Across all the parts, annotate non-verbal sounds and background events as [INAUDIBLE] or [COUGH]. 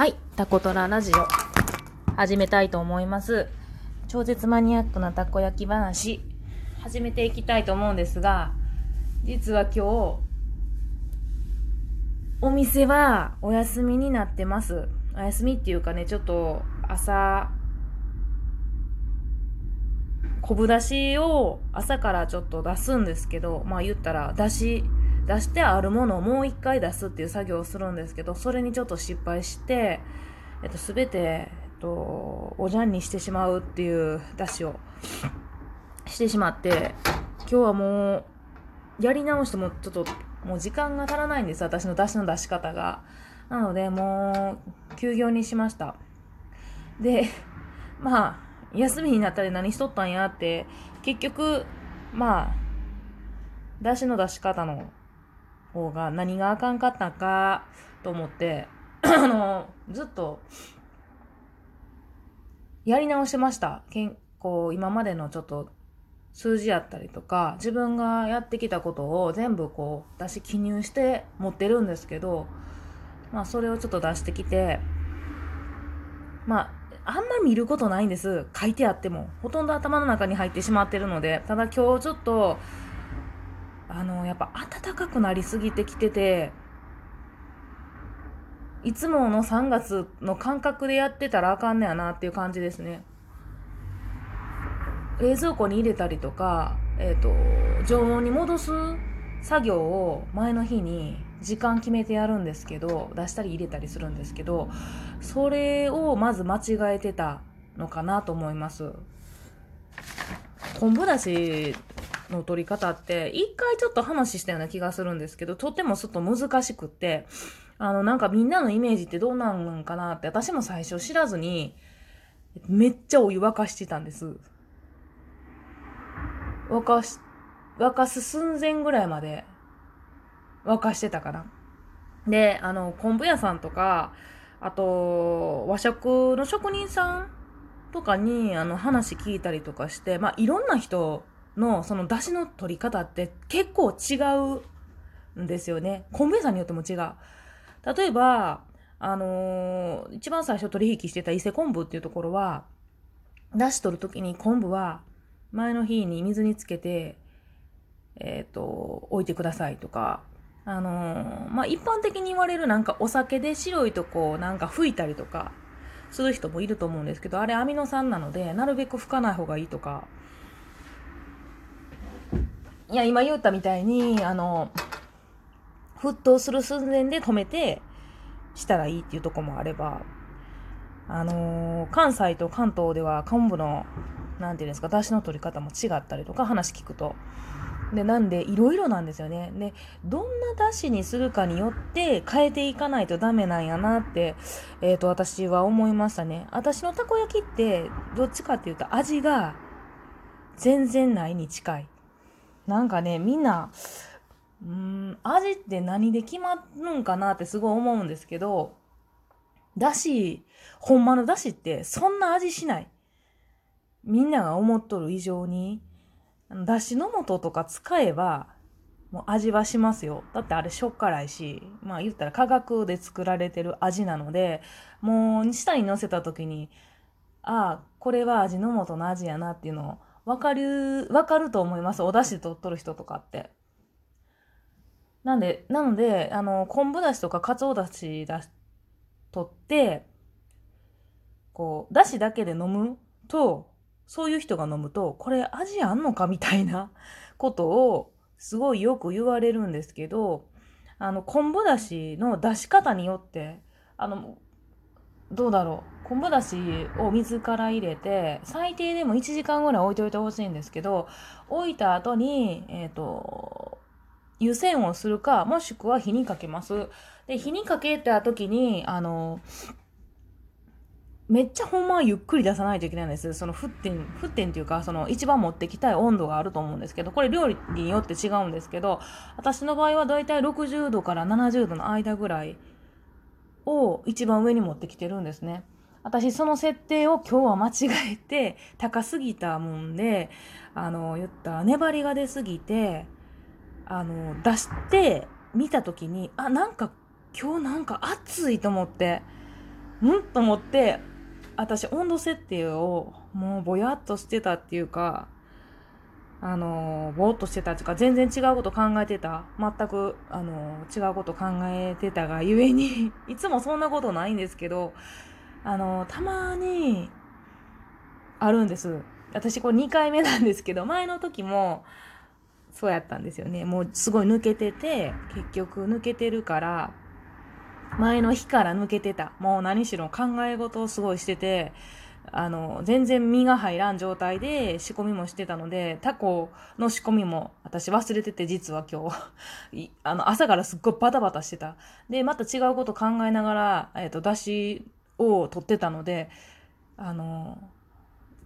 はい、タコトララジオ始めたいと思います。超絶マニアックなたこ焼き話始めていきたいと思うんですが、実は今日お店はお休みになってます。お休みっていうかね、ちょっと朝昆布だしを朝からちょっと出すんですけど、まあ言ったら、だし、出してあるものをもう一回出すっていう作業をするんですけど、それにちょっと失敗して、えっと、すべて、えっと、おじゃんにしてしまうっていう出しをしてしまって、今日はもう、やり直してもちょっと、もう時間が足らないんです、私の出しの出し方が。なので、もう、休業にしました。で、[LAUGHS] まあ、休みになったら何しとったんやって、結局、まあ、出しの出し方の方が何があかんかったかと思って、[CLEARS THROAT] あの、ずっと、やり直しました。健康、今までのちょっと数字やったりとか、自分がやってきたことを全部こう出し記入して持ってるんですけど、まあそれをちょっと出してきて、まあ、あんま見ることないんです。書いてあっても。ほとんど頭の中に入ってしまってるので。ただ今日ちょっと、あの、やっぱ暖かくなりすぎてきてて、いつもの3月の感覚でやってたらあかんねやなっていう感じですね。冷蔵庫に入れたりとか、えっ、ー、と、常温に戻す作業を前の日に時間決めてやるんですけど、出したり入れたりするんですけど、それをまず間違えてたのかなと思います。昆布だしの取り方って、一回ちょっと話したような気がするんですけど、とってもちょっと難しくって、あの、なんかみんなのイメージってどうなんかなって、私も最初知らずに、めっちゃお湯沸かしてたんです。沸かし、沸かす寸前ぐらいまで沸かしてたかな。で、あの、昆布屋さんとか、あと、和食の職人さんとかに、あの、話聞いたりとかして、まあ、いろんな人のその出汁の取り方って結構違うんですよね。昆布屋さんによっても違う。例えば、あのー、一番最初取引してた伊勢昆布っていうところは、出汁取るときに昆布は前の日に水につけて、えっ、ー、と、置いてくださいとか、あのー、まあ、一般的に言われるなんかお酒で白いとこなんか吹いたりとかする人もいると思うんですけど、あれアミノ酸なので、なるべく吹かない方がいいとか、いや、今言ったみたいに、あの、沸騰する寸前で止めて、したらいいっていうとこもあれば、あの、関西と関東では昆布の、なんていうんですか、出汁の取り方も違ったりとか話聞くと。で、なんで、いろいろなんですよね。で、どんな出汁にするかによって変えていかないとダメなんやなって、えっ、ー、と、私は思いましたね。私のたこ焼きって、どっちかっていうと味が全然ないに近い。なんかね、みんな、うん、味って何で決まるんかなってすごい思うんですけど、だし、ほんまのだしってそんな味しない。みんなが思っとる以上に、だしの素とか使えば、もう味はしますよ。だってあれしょっ辛いし、まあ言ったら化学で作られてる味なので、もう下に乗せた時に、ああ、これは味の素の味やなっていうのをわかる、わかると思います。お出汁取っとる人とかって。なんで、なので、あの、昆布だしとかかつおだしだ取って、こう、だしだけで飲むと、そういう人が飲むと、これ味あんのかみたいな [LAUGHS] ことを、すごいよく言われるんですけど、あの、昆布だしの出し方によって、あの、どうだろう。昆布だしを水から入れて、最低でも1時間ぐらい置いといてほしいんですけど、置いた後に、えっ、ー、と、湯煎をするか、もしくは火にかけます。で、火にかけた時に、あの、めっちゃほんまはゆっくり出さないといけないんです。その沸点、沸点っていうか、その一番持ってきたい温度があると思うんですけど、これ料理によって違うんですけど、私の場合はだいたい60度から70度の間ぐらいを一番上に持ってきてるんですね。私その設定を今日は間違えて高すぎたもんで、あの、言った粘りが出すぎて、あの、出して見た時に、あ、なんか今日なんか暑いと思って、んと思って私温度設定をもうぼやっとしてたっていうかあのぼーっとしてたっていうか全然違うこと考えてた。全くあの違うこと考えてたがゆえに [LAUGHS] いつもそんなことないんですけどあのたまにあるんです。私これ2回目なんですけど前の時もそうやったんですよね。もうすごい抜けてて結局抜けてるから前の日から抜けてた。もう何しろ考え事をすごいしてて、あの、全然身が入らん状態で仕込みもしてたので、タコの仕込みも私忘れてて、実は今日。[LAUGHS] あの、朝からすっごいバタバタしてた。で、また違うこと考えながら、えっ、ー、と、出汁を取ってたので、あの、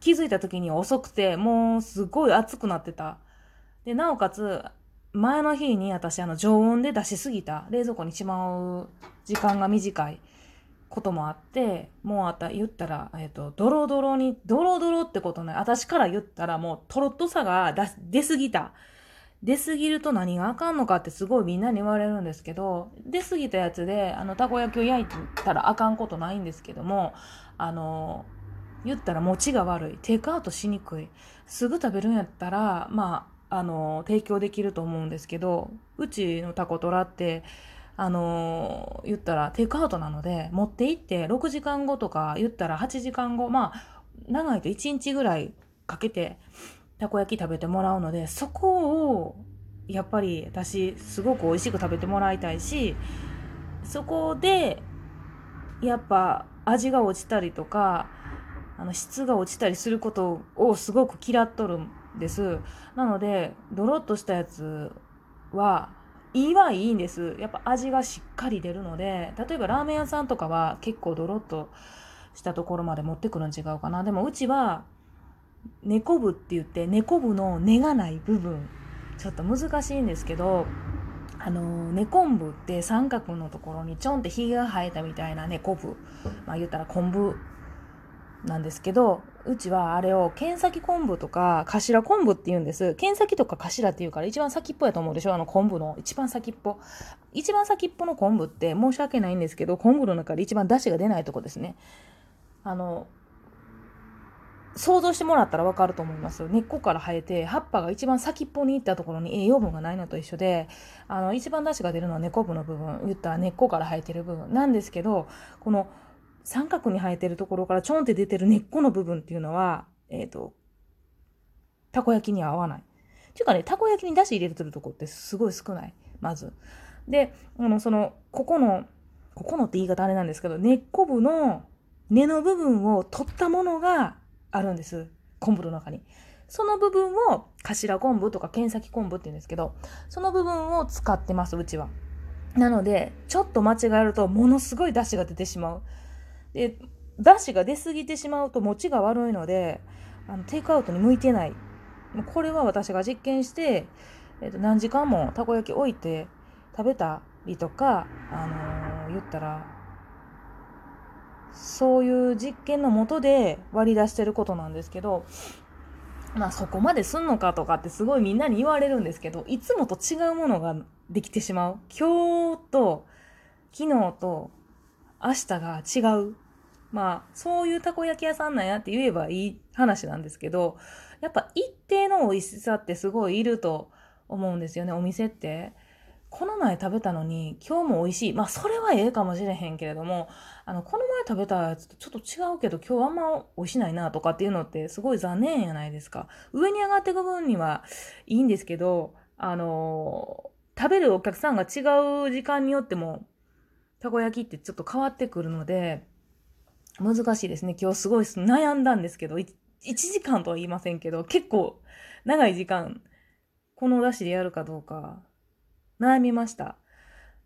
気づいた時に遅くて、もうすごい熱くなってた。で、なおかつ、前の日に私、あの、常温で出しすぎた。冷蔵庫にしまう時間が短いこともあって、もうあた、言ったら、え、ー、と、ドロドロに、ドロドロってことない。私から言ったらもう、とろっとさが出、出すぎた。出すぎると何があかんのかってすごいみんなに言われるんですけど、出すぎたやつで、あの、たこ焼きを焼いたらあかんことないんですけども、あの、言ったら持ちが悪い。テイクアウトしにくい。すぐ食べるんやったら、まあ、あの、提供できると思うんですけど、うちのタコトラって、あのー、言ったらテイクアウトなので、持って行って6時間後とか言ったら8時間後、まあ、長いと1日ぐらいかけてたこ焼き食べてもらうので、そこを、やっぱり私、すごく美味しく食べてもらいたいし、そこで、やっぱ味が落ちたりとか、あの質が落ちたりすることをすごく嫌っとるんです。なので、ドロッとしたやつは、いいはいいんです。やっぱ味がしっかり出るので、例えばラーメン屋さんとかは結構ドロッとしたところまで持ってくるん違うかな。でもうちは、猫部って言って、猫部の根がない部分、ちょっと難しいんですけど、あの、根昆布って三角のところにちょんってひげが生えたみたいな猫部。まあ言ったら昆布なんですけど、うちはあれを剣先昆布とか頭昆布って言うんです。剣先とか頭って言うから一番先っぽやと思うでしょ？あの昆布の一番先っぽ。一番先っぽの昆布って申し訳ないんですけど、昆布の中で一番出汁が出ないとこですね。あの、想像してもらったらわかると思います。根っこから生えて、葉っぱが一番先っぽに行ったところに栄養分がないのと一緒で、あの、一番出汁が出るのは根っこ部の部分、言ったら根っこから生えてる部分なんですけど、この、三角に生えてるところからちょんって出てる根っこの部分っていうのは、えっ、ー、と、たこ焼きには合わない。っていうかね、たこ焼きに出汁入れてるとこってすごい少ない。まず。で、あの、その、ここの、ここのって言い方あれなんですけど、根っこ部の根の部分を取ったものがあるんです。昆布の中に。その部分を、頭昆布とか剣先昆布って言うんですけど、その部分を使ってます、うちは。なので、ちょっと間違えると、ものすごい出汁が出てしまう。で、だしが出過ぎてしまうと持ちが悪いので、あのテイクアウトに向いてない。これは私が実験して、えっと、何時間もたこ焼き置いて食べたりとか、あのー、言ったら、そういう実験のもとで割り出してることなんですけど、まあそこまですんのかとかってすごいみんなに言われるんですけど、いつもと違うものができてしまう。今日と昨日と明日が違うまあ、そういうたこ焼き屋さんなんやって言えばいい話なんですけど、やっぱ一定の美味しさってすごいいると思うんですよね、お店って。この前食べたのに今日も美味しい。まあそれはええかもしれへんけれども、あの、この前食べたやつとちょっと違うけど今日あんま美味しないなとかっていうのってすごい残念やないですか。上に上がっていく分にはいいんですけど、あのー、食べるお客さんが違う時間によっても、たこ焼きってちょっと変わってくるので、難しいですね。今日すごい悩んだんですけど、1, 時間とは言いませんけど、結構長い時間、このお出汁でやるかどうか、悩みました。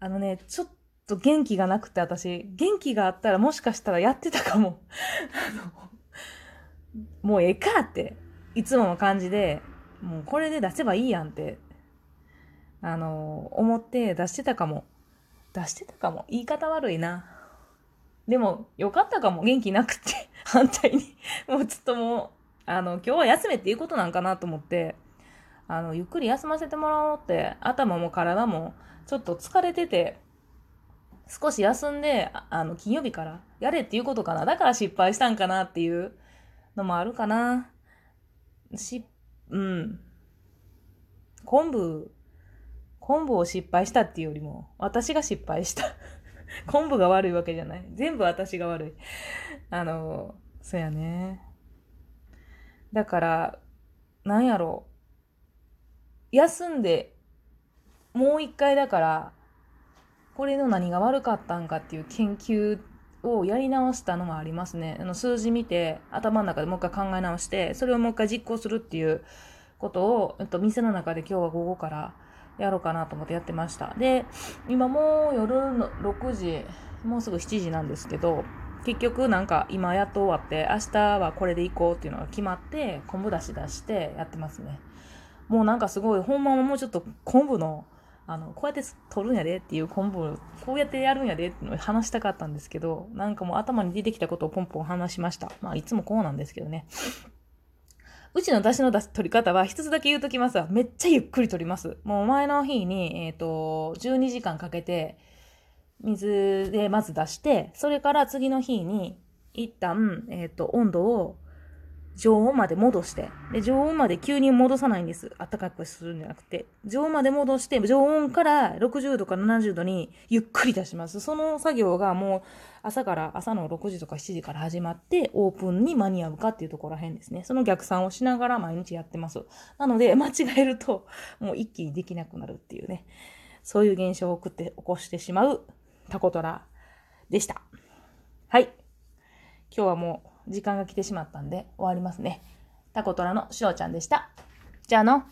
あのね、ちょっと元気がなくて私、元気があったらもしかしたらやってたかも。[LAUGHS] あの、もうええかって、いつもの感じで、もうこれで出せばいいやんって、あの、思って出してたかも。出してたかも。言い方悪いな。でも、よかったかも、元気なくて、[LAUGHS] 反対に。もうちょっともう、あの、今日は休めっていうことなんかなと思って、あの、ゆっくり休ませてもらおうって、頭も体もちょっと疲れてて、少し休んで、あの、金曜日からやれっていうことかな。だから失敗したんかなっていうのもあるかな。し、うん。昆布、昆布を失敗したっていうよりも、私が失敗した。[LAUGHS] 昆布が悪いわけじゃない。全部私が悪い。あの、そうやね。だから、なんやろう。休んで、もう一回だから、これの何が悪かったんかっていう研究をやり直したのもありますね。あの数字見て、頭の中でもう一回考え直して、それをもう一回実行するっていうことを、えっと、店の中で今日は午後からやろうかなと思ってやってました。で、今もう夜の6時、もうすぐ7時なんですけど、結局なんか今やっと終わって、明日はこれで行こうっていうのが決まって、昆布だし出してやってますね。もうなんかすごい、ほんまはもうちょっと昆布の、あの、こうやって取るんやでっていう昆布、こうやってやるんやでっていうのを話したかったんですけど、なんかもう頭に出てきたことをポンポン話しました。まあいつもこうなんですけどね。うちの出汁の出し取り方は一つだけ言うときますわ。めっちゃゆっくり取ります。もう前の日に、えっ、と、12時間かけて、水でまず出して、それから次の日に、一旦、えっ、と、温度を常温まで戻して、で、常温まで急に戻さないんです。暖かくするんじゃなくて、常温まで戻して、常温から60度から70度にゆっくり出します。その作業がもう朝から、朝の6時とか7時から始まって、オープンに間に合うかっていうところらへんですね。その逆算をしながら毎日やってます。なので、間違えると、もう一気にできなくなるっていうね。そういう現象を送って、起こしてしまうタコトラでした。はい。今日はもう時間が来てしまったんで終わりますね。タコトラのしおちゃんでした。じゃあの。